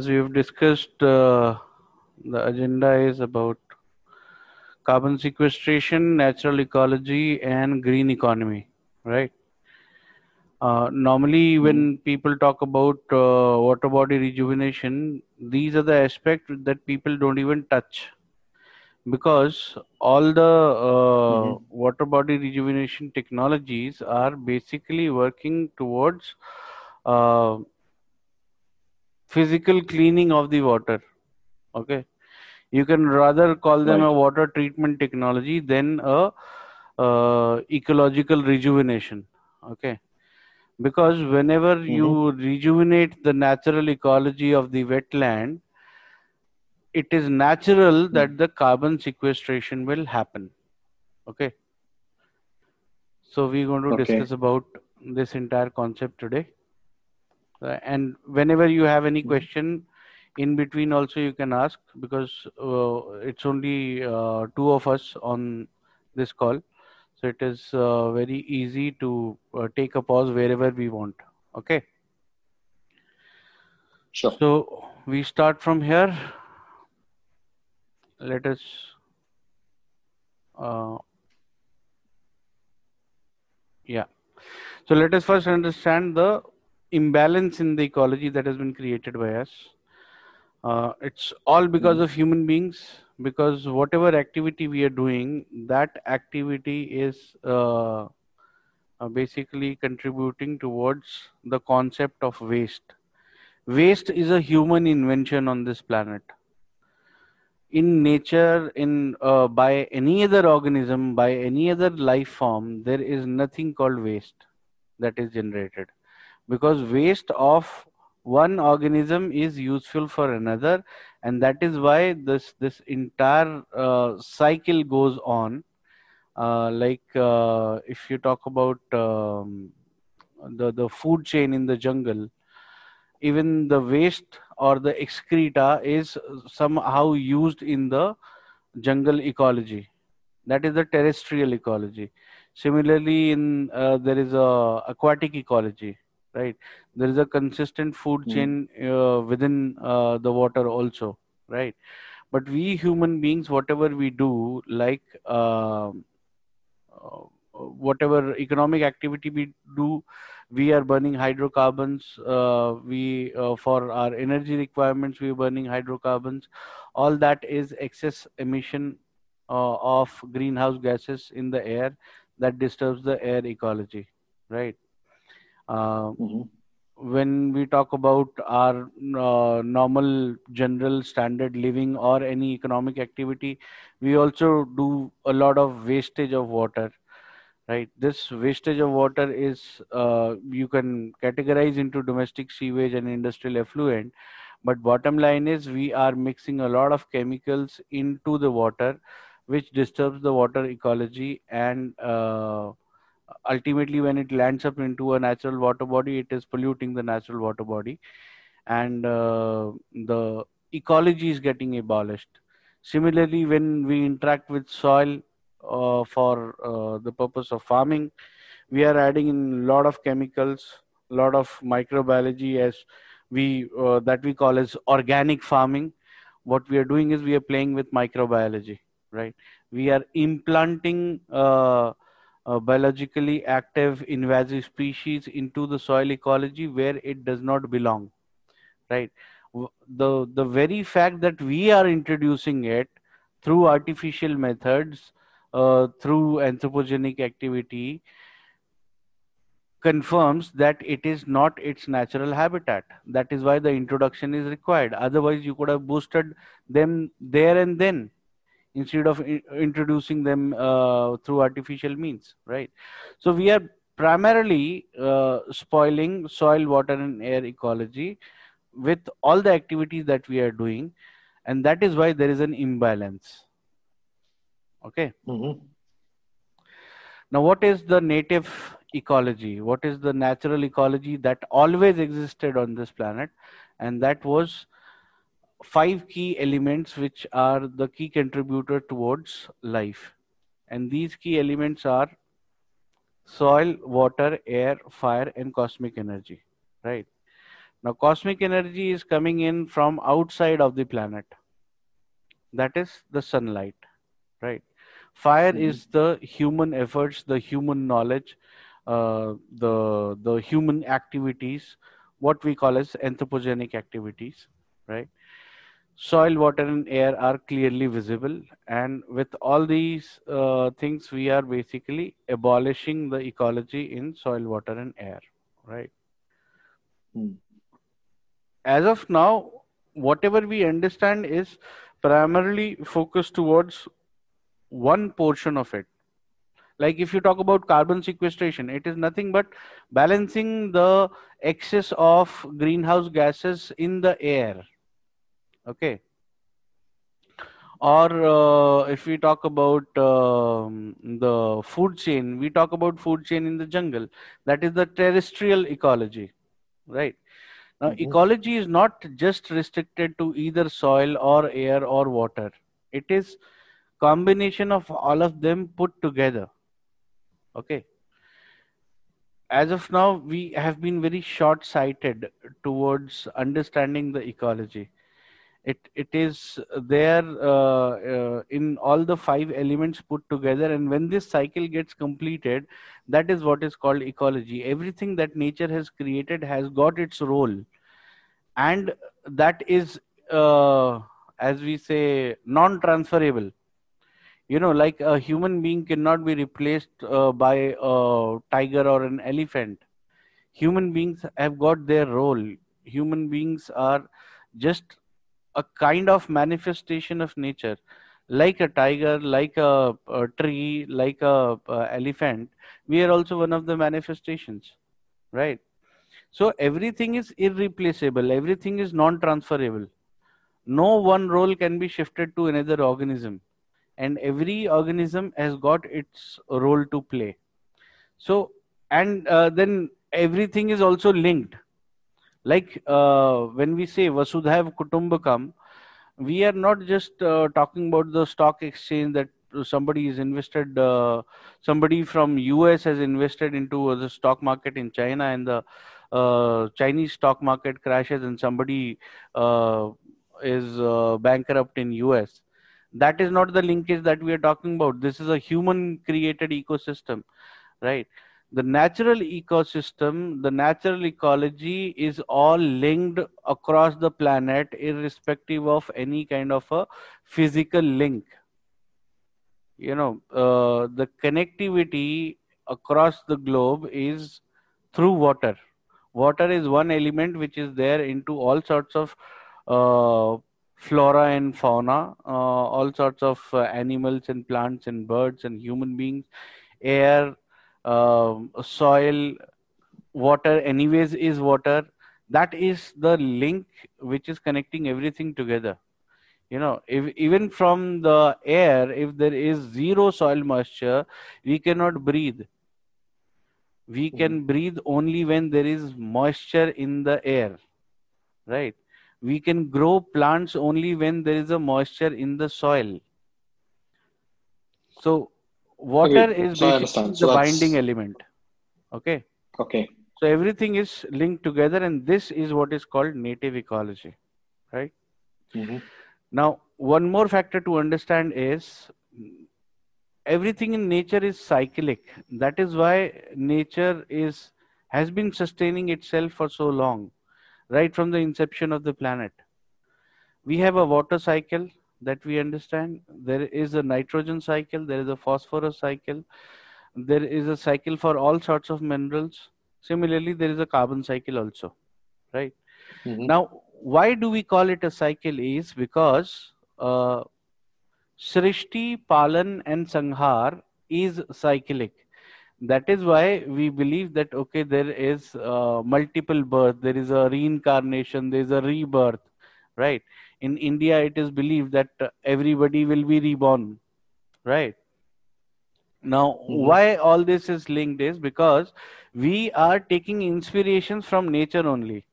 as we've discussed, uh, the agenda is about carbon sequestration, natural ecology, and green economy, right? Uh, normally, Mm-hmm. when people talk about uh, water body rejuvenation, these are the aspects that people don't even touch because all the uh, Mhm. water body rejuvenation technologies are basically working towards uh, physical cleaning of the water. Okay, you can rather call them a water treatment technology than a uh, ecological rejuvenation. Okay, because whenever you rejuvenate the natural ecology of the wetland, it is natural that the carbon sequestration will happen. Okay, so we're going to Okay. discuss about this entire concept today. Uh, and whenever you have any Mhm. question in between also you can ask because uh, it's only uh, two of us on this call. So it is uh, very easy to uh, take a pause wherever we want. Okay? Sure. so we start from here. Let us uh, yeah. So let us first understand the imbalance in the ecology that has been created by us. Uh, it's all because Mhm. of human beings because whatever activity we are doing that activity is uh, uh, basically contributing towards the concept of waste. Waste is a human invention on this planet. In nature in uh, by any other organism by any other life form there is nothing called waste that is generated because waste of one organism is useful for another and that is why this this entire uh, cycle goes on. Uh, like uh, if you talk about um, the the food chain in the jungle even the waste or the excreta is somehow used in the jungle ecology. That is the terrestrial ecology. Similarly in uh, there is a aquatic ecology right? There is a consistent food Mhm. chain uh, within uh, the water also right? But we human beings whatever we do like um uh, whatever economic activity we do we are burning hydrocarbons uh, we uh, for our energy requirements we are burning hydrocarbons. All that is excess emission uh, of greenhouse gases in the air that disturbs the air ecology right uh, Mhm. when we talk about our uh, normal general standard living or any economic activity we also do a lot of wastage of water right this wastage of water is uh, you can categorize into domestic sewage and industrial effluent but bottom line is we are mixing a lot of chemicals into the water which disturbs the water ecology and uh, ultimately when it lands up into a natural water body it is polluting the natural water body. And uh, the ecology is getting abolished. Similarly when we interact with soil uh, for uh, the purpose of farming we are adding in a lot of chemicals a lot of microbiology as we uh, that we call as organic farming. What we are doing is we are playing with microbiology right? We are implanting uh, biologically active invasive species into the soil ecology where it does not belong right? The the very fact that we are introducing it through artificial methods uh, through anthropogenic activity confirms that it is not its natural habitat. That is why the introduction is required. Otherwise you could have boosted them there and then instead of introducing them uh, through artificial means right? So we are primarily uh, spoiling soil water and air ecology with all the activities that we are doing and that is why there is an imbalance. Okay? Mhm. now what is the native ecology? What is the natural ecology that always existed on this planet? And that was five key elements which are the key contributor towards life and these key elements are soil water air fire and cosmic energy right Now, cosmic energy is coming in from outside of the planet. That is the sunlight, right? Fire Mhm. is the human efforts, the human knowledge, uh, the the human activities, what we call as anthropogenic activities, right? Soil, water, and air are clearly visible, and with all these uh, things, we are basically abolishing the ecology in soil, water, and air, right? Mm. as of now, whatever we understand is primarily focused towards one portion of it. Like if you talk about carbon sequestration, it is nothing but balancing the excess of greenhouse gases in the air. Okay. Or uh, if we talk about um, the food chain, we talk about food chain in the jungle. That is the terrestrial ecology, right? Now, Mhm. ecology is not just restricted to either soil or air or water. It is combination of all of them put together. Okay. As of now, we have been very short-sighted towards understanding the ecology. It it is there uh, uh, in all the five elements put together, and when this cycle gets completed, that is what is called ecology. Everything that nature has created has got its role. And that is uh, as we say non-transferable. You know like a human being cannot be replaced uh, by a tiger or an elephant. Human beings have got their role. Human beings are just a kind of manifestation of nature like a tiger like a, a tree like a, a elephant we are also one of the manifestations right so everything is irreplaceable, everything is non transferable. No one role can be shifted to another organism, and every organism has got its role to play. So, and uh, then everything is also linked. Like uh, when we say Vasudhaiv Kutumbakam, we are not just uh, talking about the stock exchange that somebody is invested uh, somebody from us has invested into the stock market in china and the uh, chinese stock market crashes and somebody uh, is uh, bankrupt in us that is not the linkage that we are talking about. This is a human created ecosystem right the natural ecosystem, the natural ecology is all linked across the planet, irrespective of any kind of a physical link. You know, uh, the connectivity across the globe is through water. Water is one element which is there into all sorts of uh, flora and fauna, uh, all sorts of uh, animals and plants and birds and human beings, air, um, soil, water, anyways, is water. That is the link which is connecting everything together. You know, if, even from the air, if there is zero soil moisture, we cannot breathe. We can breathe only when there is moisture in the air, right? We can grow plants only when there is a moisture in the soil. So water Okay, is so basically understand. the that's binding element. Okay. okay. So everything is linked together, and this is what is called native ecology, right? Mhm. Now, one more factor to understand is everything in nature is cyclic. That is why nature is has been sustaining itself for so long, right from the inception of the planet. We have a water cycle that we understand. There is a nitrogen cycle. There is a phosphorus cycle. There is a cycle for all sorts of minerals. Similarly, there is a carbon cycle also, right? Mhm. Now, why do we call it a cycle? Is because uh, Srishti, Palan, and Sanghar is cyclic. That is why we believe that okay, there is uh, multiple birth, there is a reincarnation, there is a rebirth, right? In India, it is believed that uh, everybody will be reborn, right? Now, Mhm. why all this is linked is because we are taking inspirations from nature only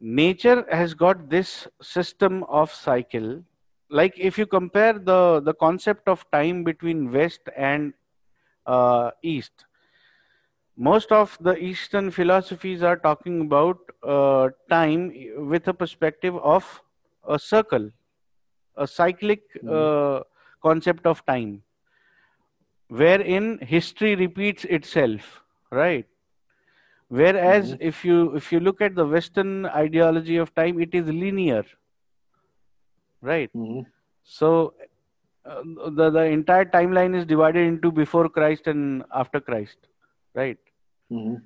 nature has got this system of cycle like if you compare the the concept of time between west and uh, east most of the Eastern philosophies are talking about uh, time with a perspective of a circle, a cyclic uh, concept of time, wherein history repeats itself, right? Whereas Mhm. if you if you look at the Western ideology of time, it is linear, right? Mhm. So uh, the the entire timeline is divided into before Christ and after Christ, right? Mhm.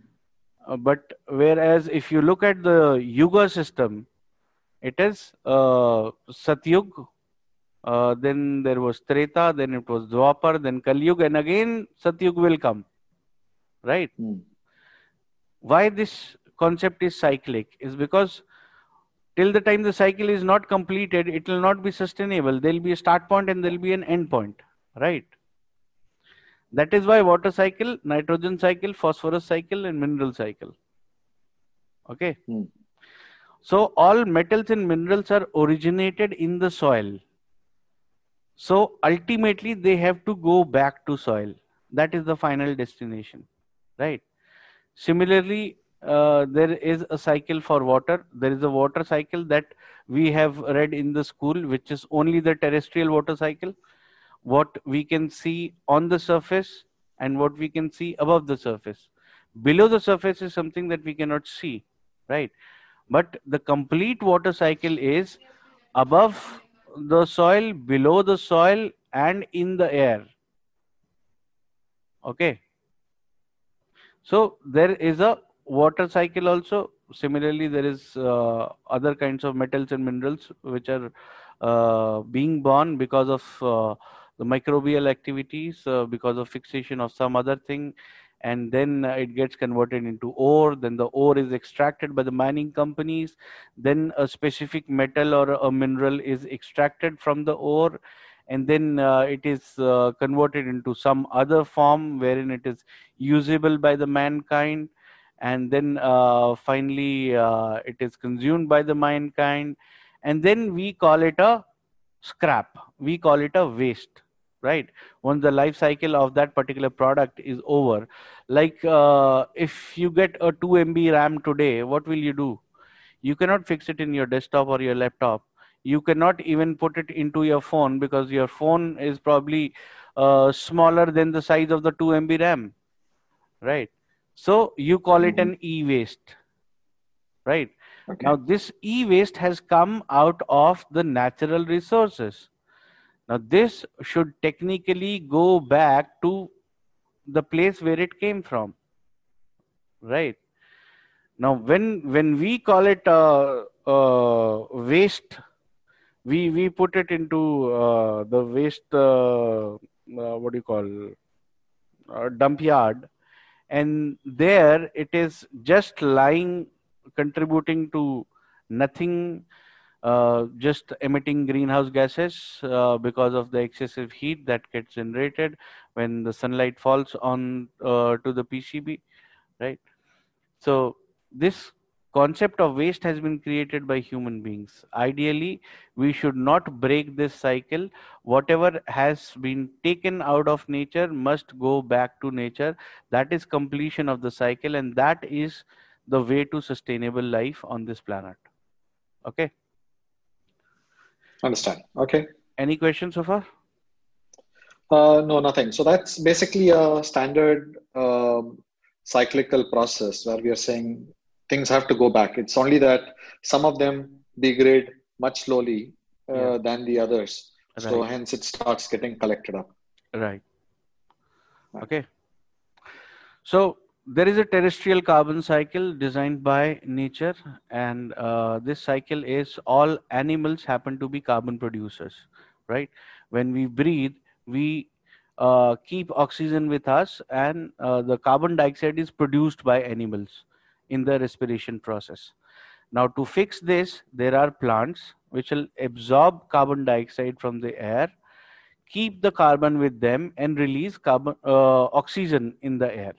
Uh, but whereas if you look at the Yuga system, it is uh, Satyug, uh, then there was Treta, then it was Dwapar, then Kalyug, and again Satyug will come, right? Mhm. Why this concept is cyclic is because till the time the cycle is not completed, it will not be sustainable. There will be a start point and there will be an end point, right? That is why water cycle, nitrogen cycle, phosphorus cycle, and mineral cycle. Okay. Hmm. So all metals and minerals are originated in the soil. So ultimately they have to go back to soil. That is the final destination, right? Similarly, uh, there is a cycle for water. There is a water cycle that we have read in the school, which is only the terrestrial water cycle. What we can see on the surface and what we can see above the surface. Below the surface is something that we cannot see, right? But the complete water cycle is above the soil, below the soil, and in the air. Okay. So there is a water cycle also. Similarly, there is uh, other kinds of metals and minerals which are uh, being born because of uh, the microbial activities, uh, because of fixation of some other thing, and then uh, it gets converted into ore. Then the ore is extracted by the mining companies. Then a specific metal or a mineral is extracted from the ore, and then uh, it is uh, converted into some other form wherein it is usable by the mankind and then uh, finally uh, it is consumed by the mankind and then we call it a scrap we call it a waste right? Once the life cycle of that particular product is over like uh, if you get a 2 mb ram today what will you do? You cannot fix it in your desktop or your laptop. You cannot even put it into your phone because your phone is probably uh, smaller than the size of the 2 mb ram right? So you call it an e-waste right? Okay. now this e-waste has come out of the natural resources now this should technically go back to the place where it came from right? Now when when we call it uh, uh, waste we we put it into uh, the waste uh, what do you call uh, dump yard and there it is just lying contributing to nothing uh, just emitting greenhouse gases uh, because of the excessive heat that gets generated when the sunlight falls on uh, to the pcb right? So this concept of waste has been created by human beings. Ideally we should not break this cycle. Whatever has been taken out of nature must go back to nature. That is completion of the cycle and that is the way to sustainable life on this planet. Okay Understand. Okay. any questions so far Uh, no, nothing. So that's basically a standard um, cyclical process where we are saying things have to go back. It's only that some of them degrade much slowly uh, Yeah. than the others. So hence it starts getting collected up. right Right. okay so there is a terrestrial carbon cycle designed by nature and uh, this cycle is all animals happen to be carbon producers right? When we breathe we uh, keep oxygen with us and uh, the carbon dioxide is produced by animals in the respiration process. Now to fix this there are plants which will absorb carbon dioxide from the air keep the carbon with them and release carbon uh, oxygen in the air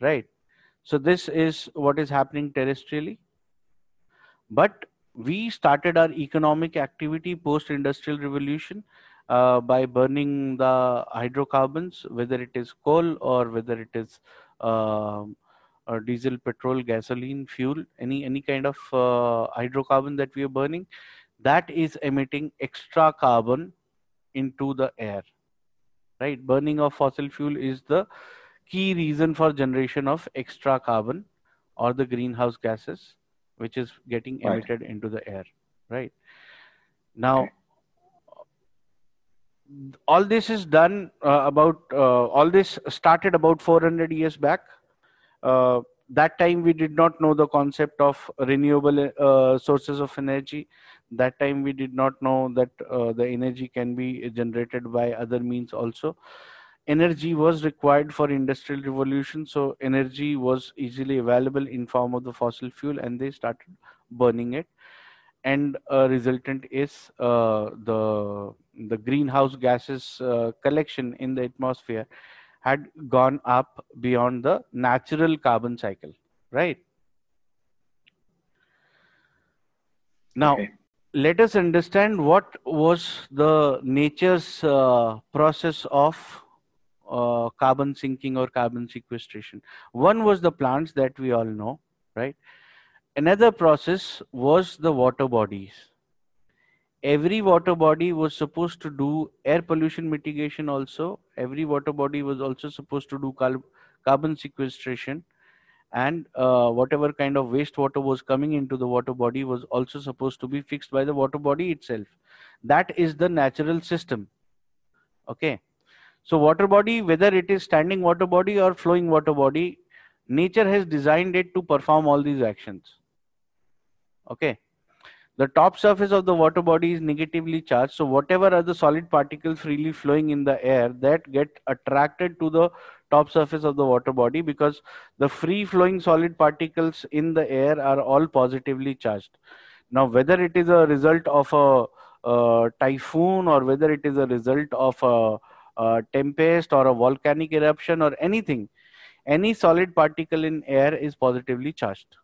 right. So this is what is happening terrestrially. But we started our economic activity post industrial revolution uh, by burning the hydrocarbons whether it is coal or whether it is uh, diesel, petrol, gasoline, fuel, any any kind of uh, hydrocarbon that we are burning, that is emitting extra carbon into the air. Right, burning of fossil fuel is the key reason for generation of extra carbon or the greenhouse gases, which is getting Right. emitted into the air. Right now. Okay. All this is done uh, about uh, all this started about 400 years back uh, that time we did not know the concept of renewable uh, sources of energy that time we did not know that uh, the energy can be generated by other means also energy was required for industrial revolution so energy was easily available in form of the fossil fuel and they started burning it and a resultant is uh, the the greenhouse gases uh, collection in the atmosphere had gone up beyond the natural carbon cycle right now Okay. let us understand what was the nature's uh, process of uh, carbon sinking or carbon sequestration. One was the plants that we all know right? Another process was the water bodies. Every water body was supposed to do air pollution mitigation also. Every water body was also supposed to do cal- carbon sequestration. And uh, whatever kind of wastewater was coming into the water body was also supposed to be fixed by the water body itself. That is the natural system. Okay so water body whether it is standing water body or flowing water body nature has designed it to perform all these actions. Okay? The top surface of the water body is negatively charged. So whatever are the solid particles freely flowing in the air that get attracted to the top surface of the water body because the free flowing solid particles in the air are all positively charged. Now whether it is a result of a, a typhoon or whether it is a result of a, a tempest or a volcanic eruption or anything any solid particle in air is positively charged.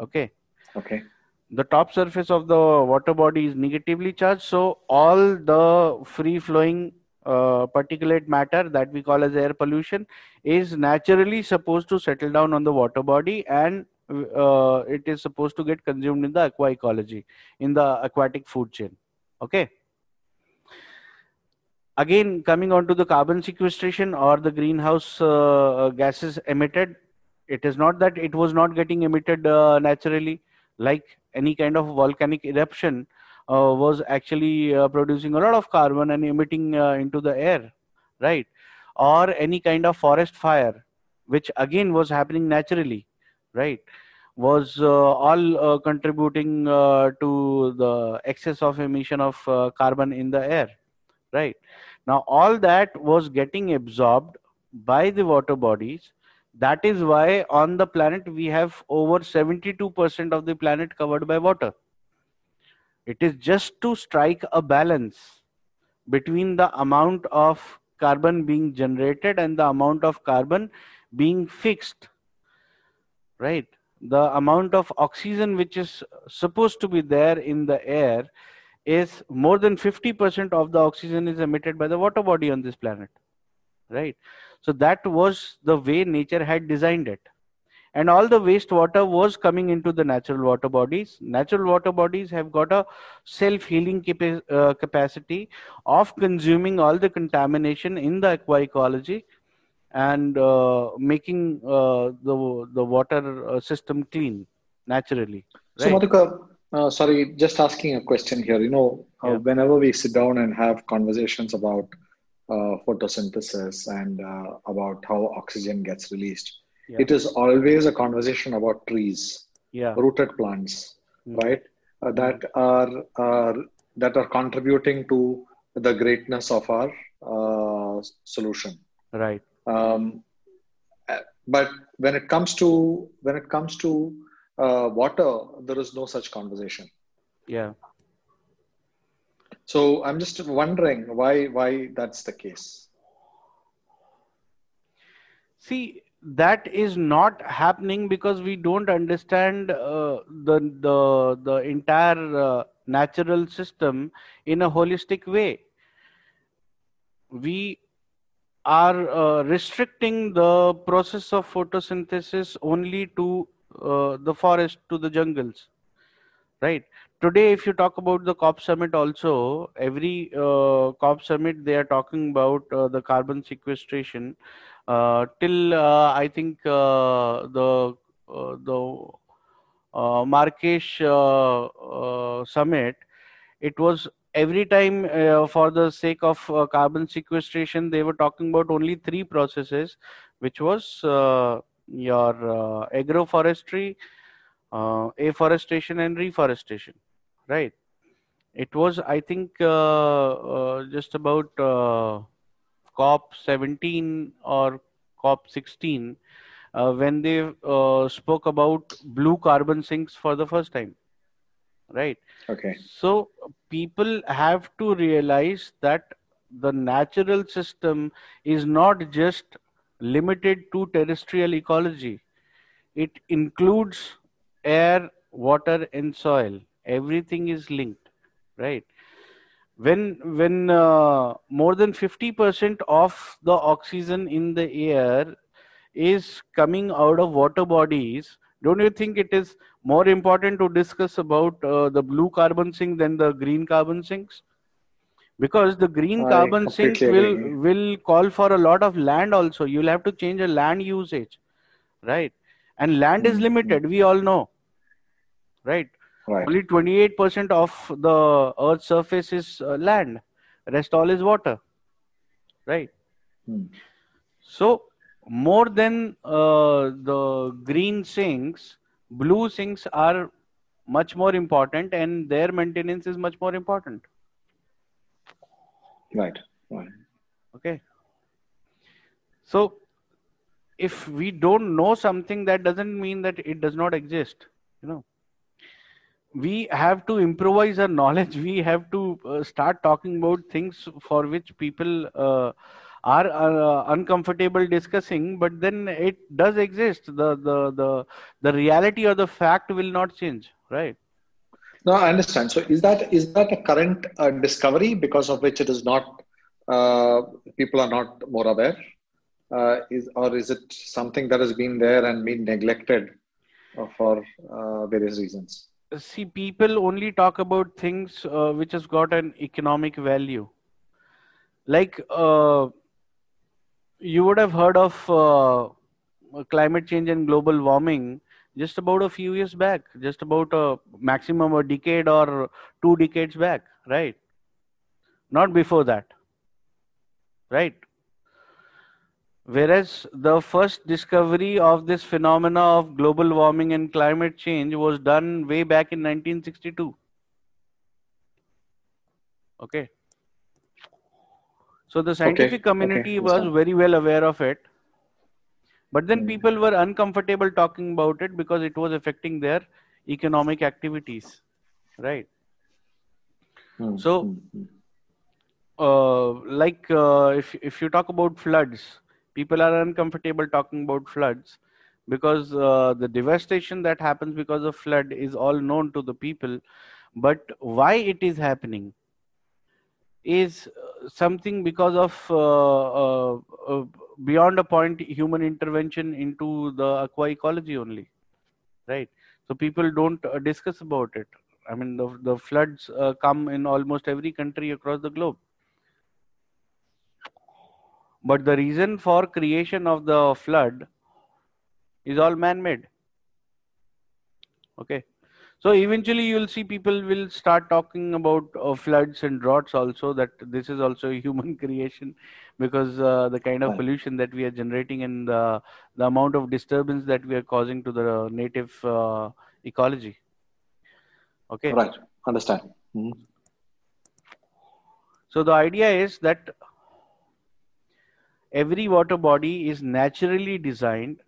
Okay? Okay. the top surface of the water body is negatively charged so all the free flowing uh, particulate matter that we call as air pollution is naturally supposed to settle down on the water body and uh, it is supposed to get consumed in the aqua ecology in the aquatic food chain. Okay again coming on to the carbon sequestration or the greenhouse uh, gases emitted it is not that it was not getting emitted uh, naturally like any kind of volcanic eruption uh, was actually uh, producing a lot of carbon and emitting uh, into the air right? Or any kind of forest fire which again was happening naturally right? Was uh, all uh, contributing uh, to the excess of emission of uh, carbon in the air right? Now all that was getting absorbed by the water bodies. That is why on the planet we have over 72% of the planet covered by water. It is just to strike a balance between the amount of carbon being generated and the amount of carbon being fixed right? The amount of oxygen which is supposed to be there in the air is more than 50% of the oxygen is emitted by the water body on this planet right? So that was the way nature had designed it. And all the wastewater was coming into the natural water bodies. Natural water bodies have got a self healing capa- uh, capacity of consuming all the contamination in the aqua ecology and uh, making uh, the the water uh, system clean naturally So, right? Madhukar, uh, sorry, just asking a question here. You know, uh, Yeah. whenever we sit down and have conversations about uh, photosynthesis and uh, about how oxygen gets released, yeah it is always a conversation about trees, yeah rooted plants, Mm. right? Uh, that are uh, that are contributing to the greatness of our uh, solution. right Um, but when it comes to when it comes to uh, water, there is no such conversation. yeah So I'm just wondering why why that's the case. see that is not happening because we don't understand uh, the the the entire uh, natural system in a holistic way we are uh, restricting the process of photosynthesis only to uh, the forest, to the jungles, right? Today, if you talk about the COP summit, also every uh, COP summit they are talking about uh, the carbon sequestration. Uh, till uh, I think the the Marrakesh summit, it was every time uh, for the sake of uh, carbon sequestration they were talking about only three processes which was uh, your uh, agroforestry uh, afforestation and reforestation right? It was i think uh, just about cop 17 or cop 16 when they spoke about blue carbon sinks for the first time right? Okay. So people have to realize that the natural system is not just limited to terrestrial ecology. It includes air water and soil. Everything is linked right? When when uh, more than 50% of the oxygen in the air is coming out of water bodies don't you think it is more important to discuss about uh, the blue carbon sink than the green carbon sinks because the green I carbon sink will agree. will call for a lot of land also you'll have to change a land usage right and land mm-hmm. is limited we all know right, right. only 28% of the earth's surface is uh, land rest all is water right mm. so more than uh, the green sinks, blue sinks are much more important and their maintenance is much more important. Right. right. Okay. So if we don't know something, that doesn't mean that it does not exist. You know, we have to improvise our knowledge. We have to uh, start talking about things for which people uh, are uh, uncomfortable discussing but then it does exist the the the the reality or the fact will not change right no i understand. So is that is that a current uh, discovery because of which it is not uh, people are not more aware? Uh, is or is it something that has been there and been neglected uh, for uh, various reasons? See people only talk about things which has got an economic value. Like you would have heard of uh, climate change and global warming just about a few years back, just about a maximum a decade or two decades back, right? Not before that, right? Whereas the first discovery of this phenomena of global warming and climate change was done way back in 1962. Okay. So the scientific okay. community okay. was very well aware of it. But then mm. people were uncomfortable talking about it because it was affecting their economic activities. Right. Mm. So, mm. uh, like uh, if, if you talk about floods, people are uncomfortable talking about floods because uh, the devastation that happens because of flood is all known to the people. But why it is happening? is uh, something because of uh, uh, beyond a point human intervention into the aqua ecology only right? So people don't uh, discuss about it. I mean the, the floods uh, come in almost every country across the globe. But the reason for creation of the flood is all man made okay so eventually you'll see people will start talking about uh, floods and droughts also that this is also a human creation because uh, the kind of pollution that we are generating and the, the amount of disturbance that we are causing to the native uh, ecology. Okay. Right. Understand. Mm-hmm. So the idea is that every water body is naturally designed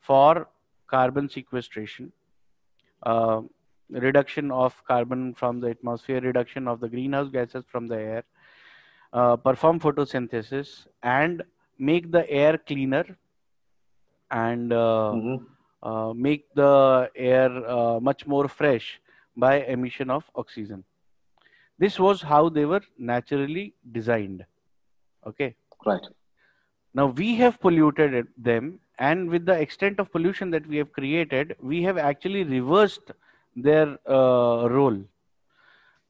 for carbon sequestration. Uh, reduction of carbon from the atmosphere, reduction of the greenhouse gases from the air, uh, perform photosynthesis, and make the air cleaner and uh, mm-hmm. uh, make the air uh, much more fresh by emission of oxygen. This was how they were naturally designed. Okay. Right. Now we have polluted them, and with the extent of pollution that we have created, we have actually reversed their uh, role.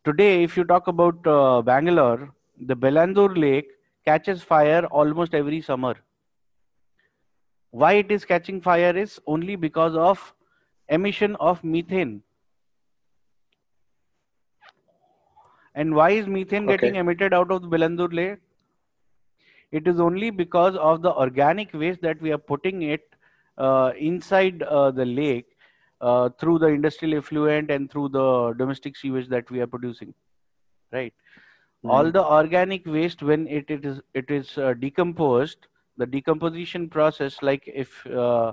Today, if you talk about uh, Bangalore, the Bellandur Lake catches fire almost every summer. Why it is catching fire is only because of emission of methane. And why is methane Okay. getting emitted out of the Bellandur Lake? It is only because of the organic waste that we are putting it uh, inside uh, the lake uh, through the industrial effluent and through the domestic sewage that we are producing. Right. All Mhm. the organic waste, when it, it is it is uh, decomposed, the decomposition process, like if uh,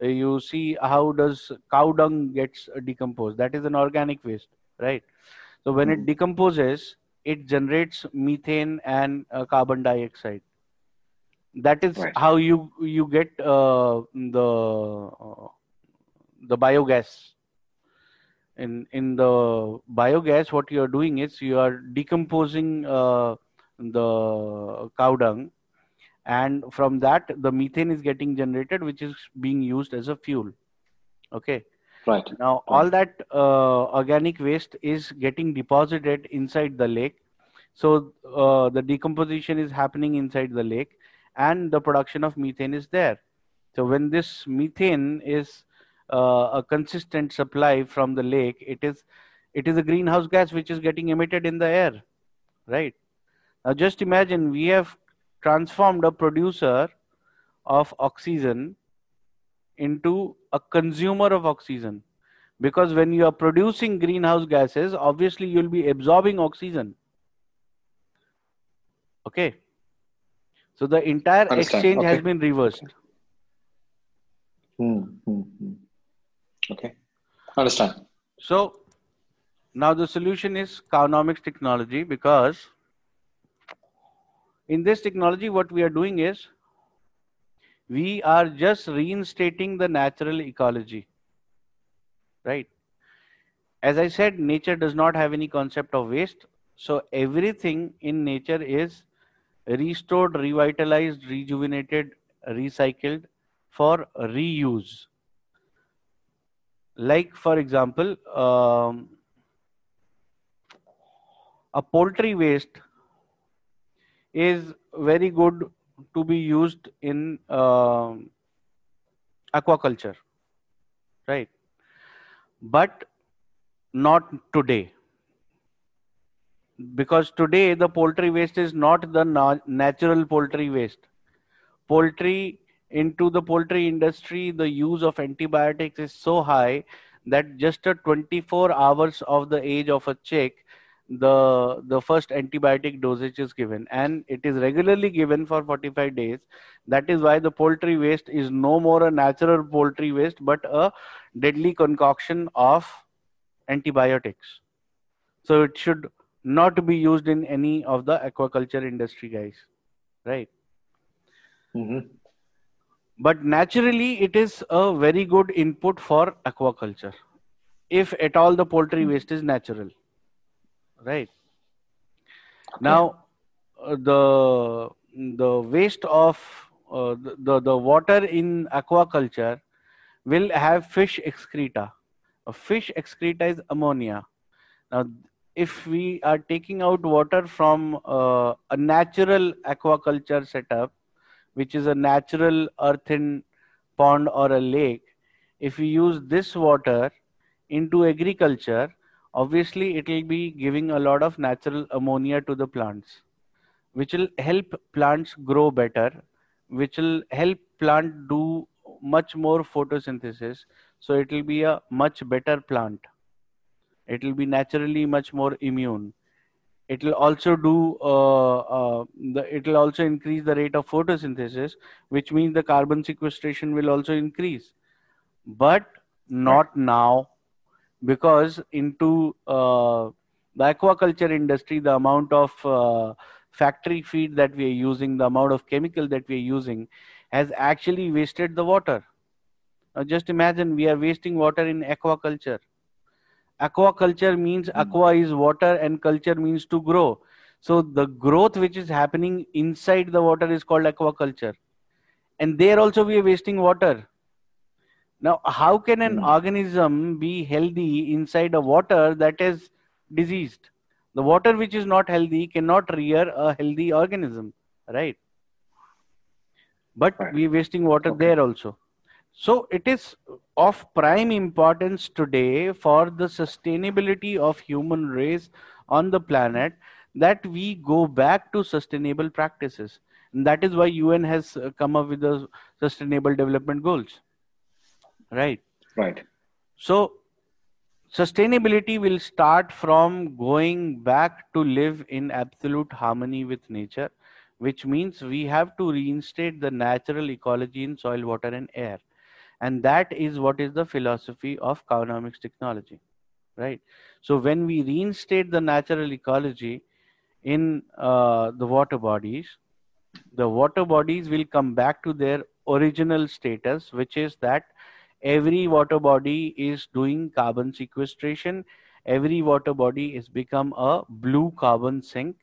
you see how does cow dung gets decomposed, that is an organic waste, right? So when it Mhm. decomposes, it generates methane and uh, carbon dioxide. That is Right. how you you get uh, the uh, the biogas. In in the biogas, what you are doing is you are decomposing uh, the cow dung, and from that the methane is getting generated, which is being used as a fuel. Okay. Right. Now, all that uh, organic waste is getting deposited inside the lake. So, uh, the decomposition is happening inside the lake, and the production of methane is there. So, when this methane is a consistent supply from the lake, it is it is a greenhouse gas which is getting emitted in the air, right? Now, just imagine we have transformed a producer of oxygen into a consumer of oxygen because when you are producing greenhouse gases obviously you'll be absorbing oxygen okay so the entire Understand. exchange has been reversed Hmm, hmm, hmm. Okay. Understand. so now the solution is Cowonomics technology because in this technology what we are doing is we are just reinstating the natural ecology right as i said nature does not have any concept of waste so everything in nature is restored revitalized rejuvenated recycled for reuse like for example um, a poultry waste is very good to be used in um aquaculture right? But not today. Because today the poultry waste is not the na- natural poultry waste. Poultry into the poultry industry the use of antibiotics is so high that just a 24 hours of the age of a chick the the first antibiotic dosage is given. And it is regularly given for 45 days. That is why the poultry waste is no more a natural poultry waste but a deadly concoction of antibiotics. So it should not be used in any of the aquaculture industry guys. Right? Hmm but naturally it is a very good input for aquaculture if at all the poultry waste is natural right? Now uh, the the waste of uh, the, the the water in aquaculture will have fish excreta. A fish excreta is ammonia. Now if we are taking out water from uh, a natural aquaculture setup which is a natural earthen pond or a lake if we use this water into agriculture obviously it will be giving a lot of natural ammonia to the plants which will help plants grow better which will help plant do much more photosynthesis. So it will be a much better plant. It will be naturally much more immune it will also do uh, uh, the, it will also increase the rate of photosynthesis which means the carbon sequestration will also increase. But not now because into uh, the aquaculture industry the amount of uh, factory feed that we are using the amount of chemical that we are using has actually wasted the water. Now just imagine we are wasting water in aquaculture aquaculture means Hmm. aqua is water and culture means to grow. So the growth which is happening inside the water is called aquaculture and there also we are wasting water. Now how can an Hmm. organism be healthy inside a water that is diseased? The water which is not healthy cannot rear a healthy organism right? But we're wasting water Okay. there also so it is of prime importance today for the sustainability of human race on the planet that we go back to sustainable practices and that is why un has uh, come up with the sustainable development goals right Right. so sustainability will start from going back to live in absolute harmony with nature, which means we have to reinstate the natural ecology in soil, water, and air. And that is what is the philosophy of Cownomics technology, right? So when we reinstate the natural ecology in uh, the water bodies, the water bodies will come back to their original status, which is that every water body is doing carbon sequestration every water body is become a blue carbon sink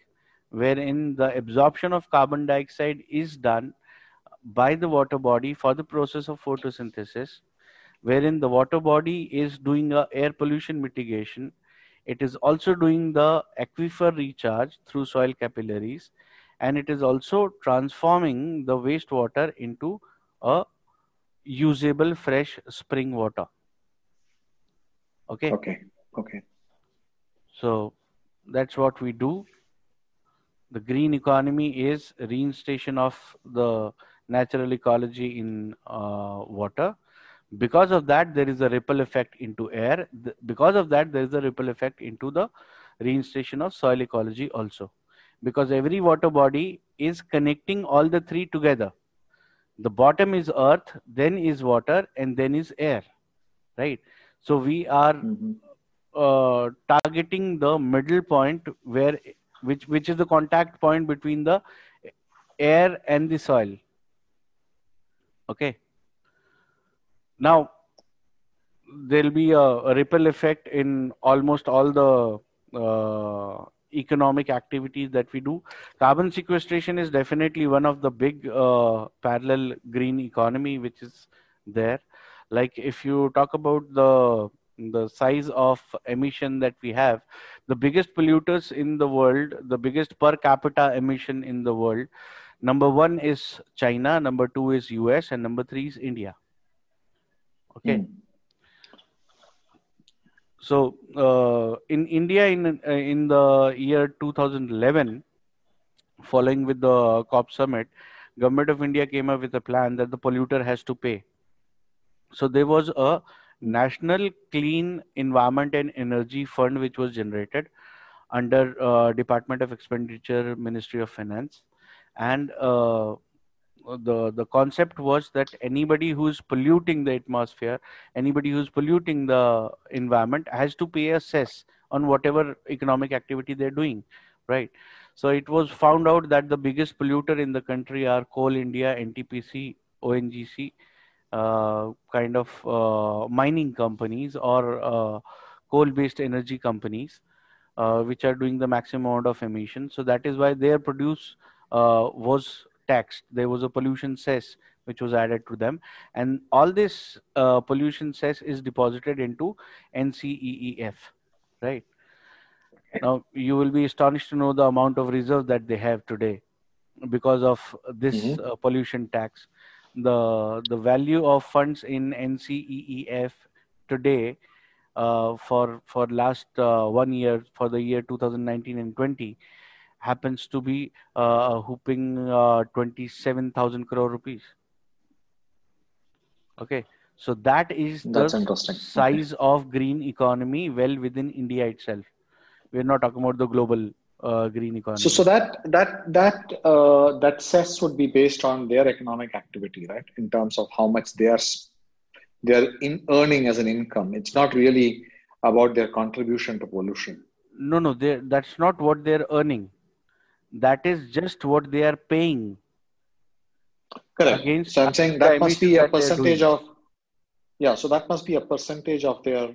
wherein the absorption of carbon dioxide is done by the water body for the process of photosynthesis wherein the water body is doing a air pollution mitigation it is also doing the aquifer recharge through soil capillaries and it is also transforming the wastewater into a usable fresh spring water okay Okay. Okay. so that's what we do the green economy is reinstation of the natural ecology in uh, water. Because of that there is a ripple effect into air. Th- because of that there is a ripple effect into the reinstation of soil ecology also. Because every water body is connecting all the three together. The bottom is earth then is water and then is air right? So we are Mhm. uh, targeting the middle point where which which is the contact point between the air and the soil okay. Now there'll be a, a ripple effect in almost all the uh, economic activities that we do. Carbon sequestration is definitely one of the big uh, parallel green economy which is there. Like if you talk about the the size of emission that we have the biggest polluters in the world the biggest per capita emission in the world number 1 is china number 2 is us and number 3 is india. Okay? Mm. so uh, in india in uh, in the year 2011 following with the cop summit government of india came up with a plan that the polluter has to pay. So there was a national clean environment and energy fund which was generated under uh, department of expenditure ministry of finance and uh, the the concept was that anybody who's polluting the atmosphere anybody who's polluting the environment has to pay a cess on whatever economic activity they're doing right? So it was found out that the biggest polluter in the country are coal india ntpc ongc uh, kind of uh, mining companies or uh, coal based energy companies uh, which are doing the maximum amount of emission so that is why their produce uh, was taxed there was a pollution cess which was added to them. And all this uh, pollution cess is deposited into nceef right? Now you will be astonished to know the amount of reserve that they have today because of this Mhm. uh, pollution tax. The the value of funds in nceef today uh, for for last uh, one year for the year 2019 and 20 happens to be uh, whooping uh, 27000 crore rupees okay so that is That's the interesting. Okay. size of green economy well within india itself we're not talking about the global uh, green economy So, so that that that uh, that cess would be based on their economic activity, right? In terms of how much they are they are in earning as an income. It's not really about their contribution to pollution. no no that's not what they're earning that is just what they are paying Correct. Against so I'm saying that must be a percentage of yeah. So that must be a percentage of their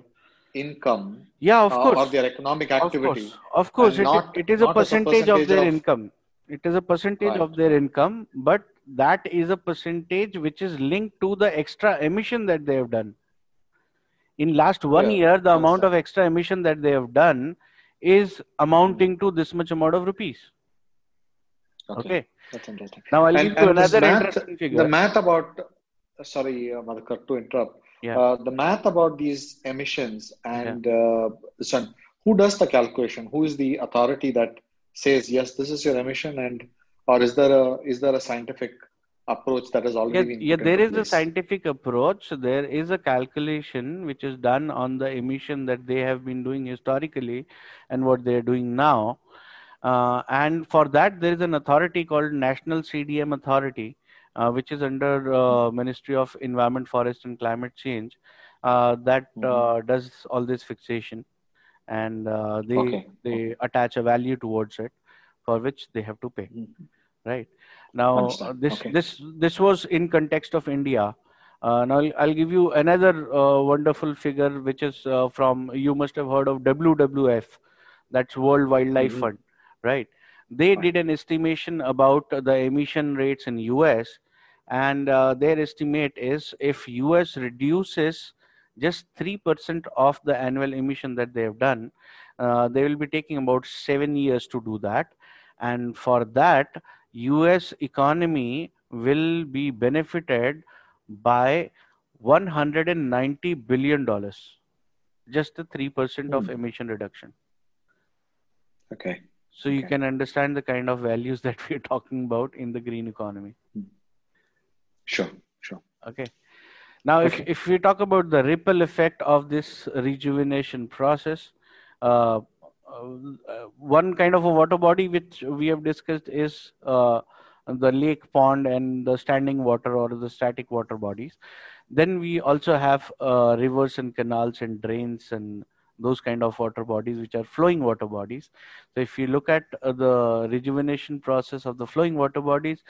income yeah of uh, course or their economic of activity. course of course it, not- it is a as a percentage, of their of- income it is a percentage Right. of their income but that is a percentage which is linked to the extra emission that they have done in last one Yeah, year the amount of extra emission that they have done is amounting to this much amount of rupees okay, That's interesting. now i'll And- give you and this another math- interesting figure The math about, sorry, uh, Madhukar, to interrupt. Yeah. Uh, the math about these emissions and uh, this who does the calculation? Who is the authority that says yes, this is your emission, and or is there a is there a scientific approach that has already yeah, been yeah there is there a scientific approach there is a calculation which is done on the emission that they have been doing historically and what they are doing now uh, and for that there is an authority called national cdm authority uh, which is under uh, ministry of environment forest and climate change uh, that uh, does all this fixation. And uh, they Okay, they attach a value towards it for which they have to pay. Mhm. right. Now Understand. this Okay. this this was in context of india. Uh, now I'll, I'll give you another uh, wonderful figure which is uh, from you must have heard of wwf that's world wildlife Mhm. fund right they did an estimation about the emission rates in us and uh, their estimate is if us reduces just 3% of the annual emission that they have done uh, they will be taking about 7 years to do that and for that us economy will be benefited by 190 billion dollars just the 3% of Hmm. emission reduction Okay. So you can understand the kind of values that we're talking about in the green economy Sure. Sure. okay now if, Okay. if we talk about the ripple effect of this rejuvenation process uh, uh, one kind of a water body which we have discussed is uh, the lake pond and the standing water or the static water bodies then we also have uh, rivers and canals and drains and those kind of water bodies which are flowing water bodies. So if you look at uh, the rejuvenation process of the flowing water bodies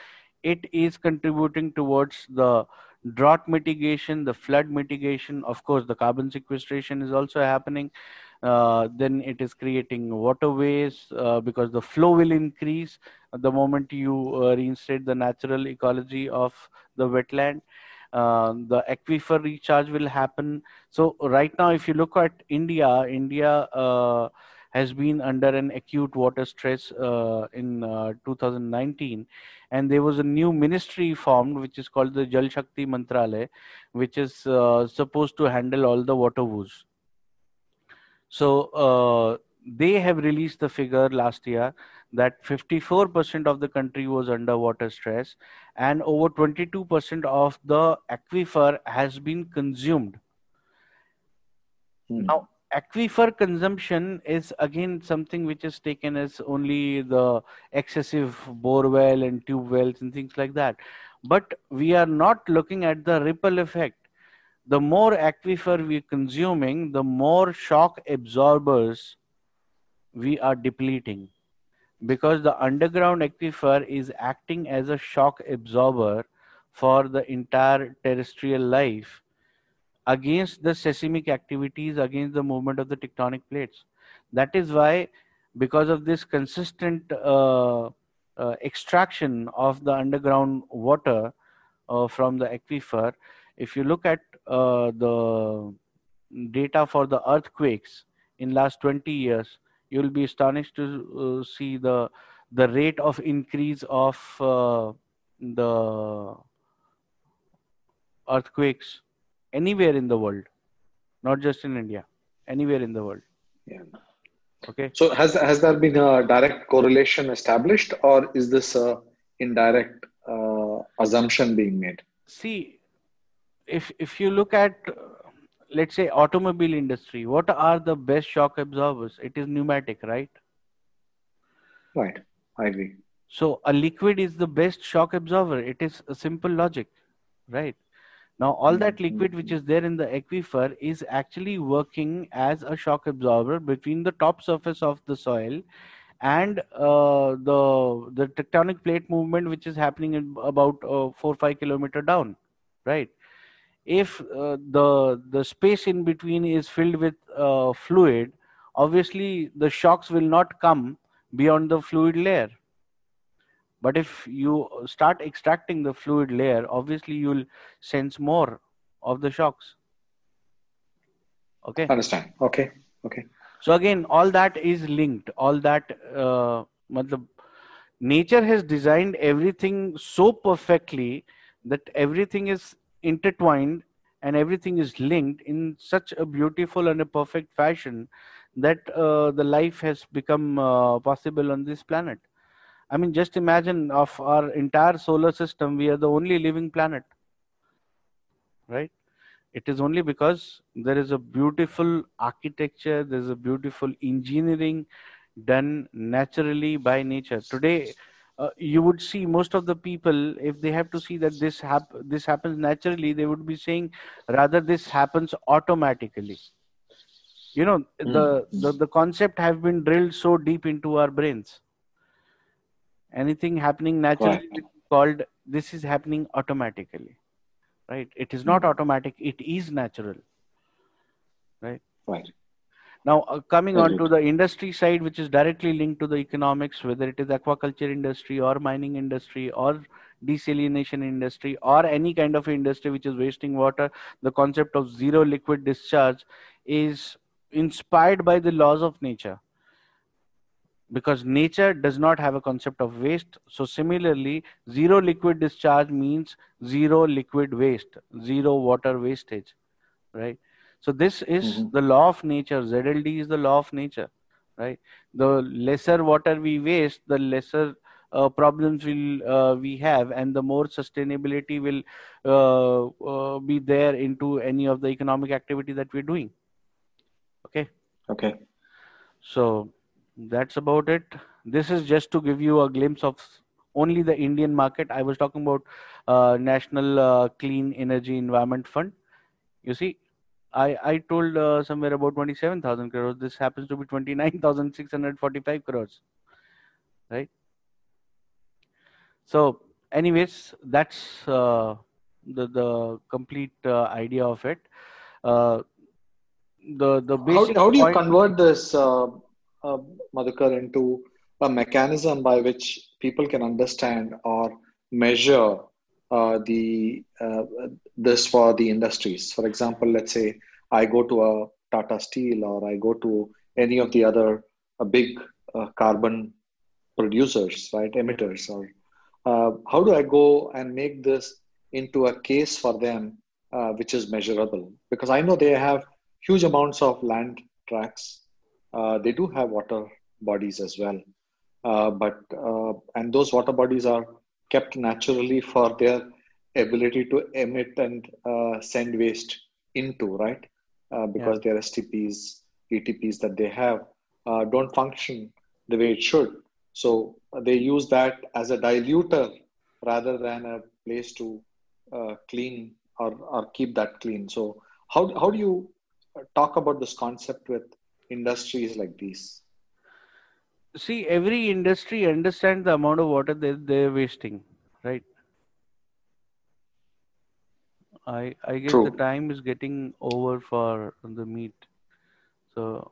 it is contributing towards the drought mitigation the flood mitigation. Of course the carbon sequestration is also happening. Uh, then it is creating waterways uh, because the flow will increase the moment you uh, reinstate the natural ecology of the wetland uh, the aquifer recharge will happen. So right now if you look at india india uh, has been under an acute water stress uh, in uh, 2019 and there was a new ministry formed which is called the jal shakti mantralaya which is uh, supposed to handle all the water woes. So they have released the figure last year that 54% of the country was under water stress and over 22% of the aquifer has been consumed. Hmm. now aquifer consumption is again something which is taken as only the excessive bore well and tube wells and things like that. But we are not looking at the ripple effect. The more aquifer we are consuming the more shock absorbers we are depleting. Because the underground aquifer is acting as a shock absorber for the entire terrestrial life against the seismic activities against the movement of the tectonic plates. That is why because of this consistent uh, uh, extraction of the underground water uh, from the aquifer if you look at uh, the data for the earthquakes in last 20 years you will be astonished to uh, see the the rate of increase of uh, the earthquakes anywhere in the world not just in india anywhere in the world Yeah. okay So has has there been a direct correlation established, or is this a indirect uh, assumption being made? see if if you look at let's say automobile industry what are the best shock absorbers? It is pneumatic right? Right. I agree. so a liquid is the best shock absorber. It is a simple logic right? Now all that Mhm, liquid which is there in the aquifer is actually working as a shock absorber between the top surface of the soil and uh, the the tectonic plate movement which is happening in about uh, 4 5 kilometer down right if uh, the the space in between is filled with uh, fluid obviously the shocks will not come beyond the fluid layer. But if you start extracting the fluid layer obviously you'll sense more of the shocks. Okay? Understand. Okay. Okay. So again all that is linked. All that uh, nature has designed everything so perfectly that everything is intertwined and everything is linked in such a beautiful and a perfect fashion that uh, the life has become uh, possible on this planet. I mean just imagine of our entire solar system we are the only living planet right? It is only because there is a beautiful architecture there's a beautiful engineering done naturally by nature. Today uh, you would see most of the people if they have to see that this hap- this happens naturally they would be saying rather this happens automatically. You know mm. the, the the concept have been drilled so deep into our brains. Anything happening naturally called this is happening automatically right? It is not mm. automatic it is natural right? Right now, uh, coming on to the industry side, which is directly linked to the economics, whether it is aquaculture industry or mining industry or desalination industry or any kind of industry which is wasting water, the concept of zero liquid discharge is inspired by the laws of nature. Because nature does not have a concept of waste. So similarly zero liquid discharge means zero liquid waste zero water wastage right so this is mm-hmm. the law of nature. ZLD is the law of nature, right? The lesser water we waste, the lesser uh, problems will uh, we have, and the more sustainability will uh, uh be there into any of the economic activity that we're doing. Okay. Okay. So that's about it. This is just to give you a glimpse of only the Indian market. I was talking about uh, National uh, Clean Energy Environment Fund. You see, I, I told uh, somewhere about 27,000 crores. This happens to be 29,645 crores. Right? So, anyways, that's uh, the, the complete uh, idea of it. Uh, the the basic how, how do you convert this, uh, uh, Madhukar, into a mechanism by which people can understand or measure uh, the uh, this for the industries. For example, let's say I go to a Tata Steel or I go to any of the other uh, big uh, carbon producers, right, emitters, or how do I go and make this into a case for them which is measurable? Because I know they have huge amounts of land tracts. they do have water bodies as well. But and those water bodies are kept naturally for their ability to emit and uh, send waste into right? Uh, because yeah. their stps etps that they have uh, don't function the way it should. So uh, they use that as a diluter rather than a place to uh, clean or, or keep that clean. So how, how do you talk about this concept with industries like these see every industry understands the amount of water that they're wasting right? I i guess True. the time is getting over for the meet so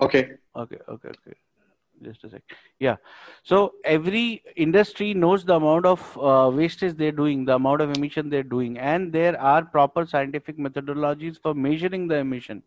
okay. Okay okay okay. Just a sec. Yeah. So every industry knows the amount of uh, wastage they're doing the amount of emission they're doing and there are proper scientific methodologies for measuring the emission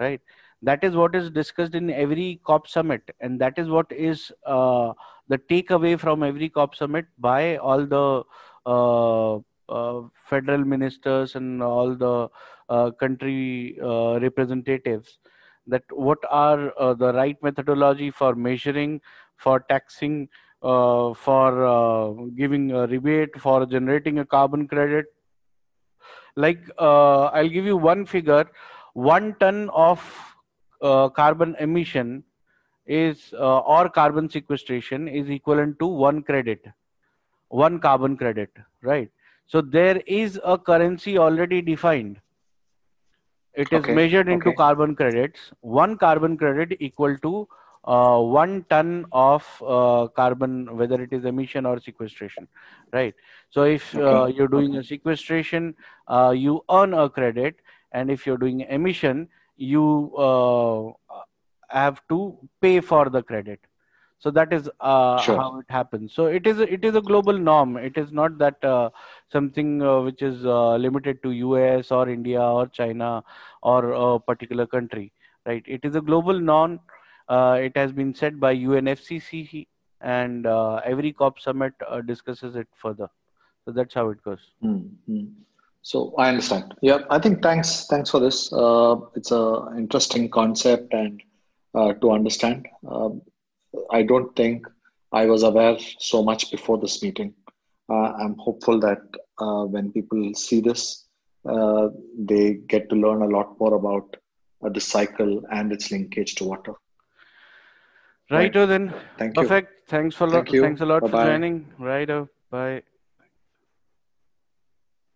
right that is what is discussed in every cop summit and that is what is uh, the takeaway from every cop summit by all the uh, uh, federal ministers and all the uh, country uh, representatives that what are uh, the right methodology for measuring for taxing for giving a rebate for generating a carbon credit. Like i'll give you one figure. One ton of uh, carbon emission is uh, or carbon sequestration is equivalent to one credit one carbon credit right so there is a currency already defined it is okay. measured into okay. carbon credits one carbon credit equal to uh, one ton of uh, carbon whether it is emission or sequestration right so if uh, you're doing a sequestration uh, you earn a credit and if you're doing emission you uh, have to pay for the credit. So that is uh, Sure. how it happens. So it is it is a global norm. It is not that uh, something uh, which is uh, limited to us or india or china or a particular country right? It is a global norm. Uh, it has been set by unfccc and uh, every cop summit uh, discusses it further. So that's how it goes. Mm-hmm. So I understand. Yeah, I think thanks. Thanks for this. Uh, it's a interesting concept and uh, to understand. Um, I don't think I was aware so much before this meeting. Uh, I'm hopeful that uh, when people see this, uh, they get to learn a lot more about uh, the cycle and its linkage to water. righto then Thank you. perfect thanks for Thank thanks a lot for Bye-bye. joining righto bye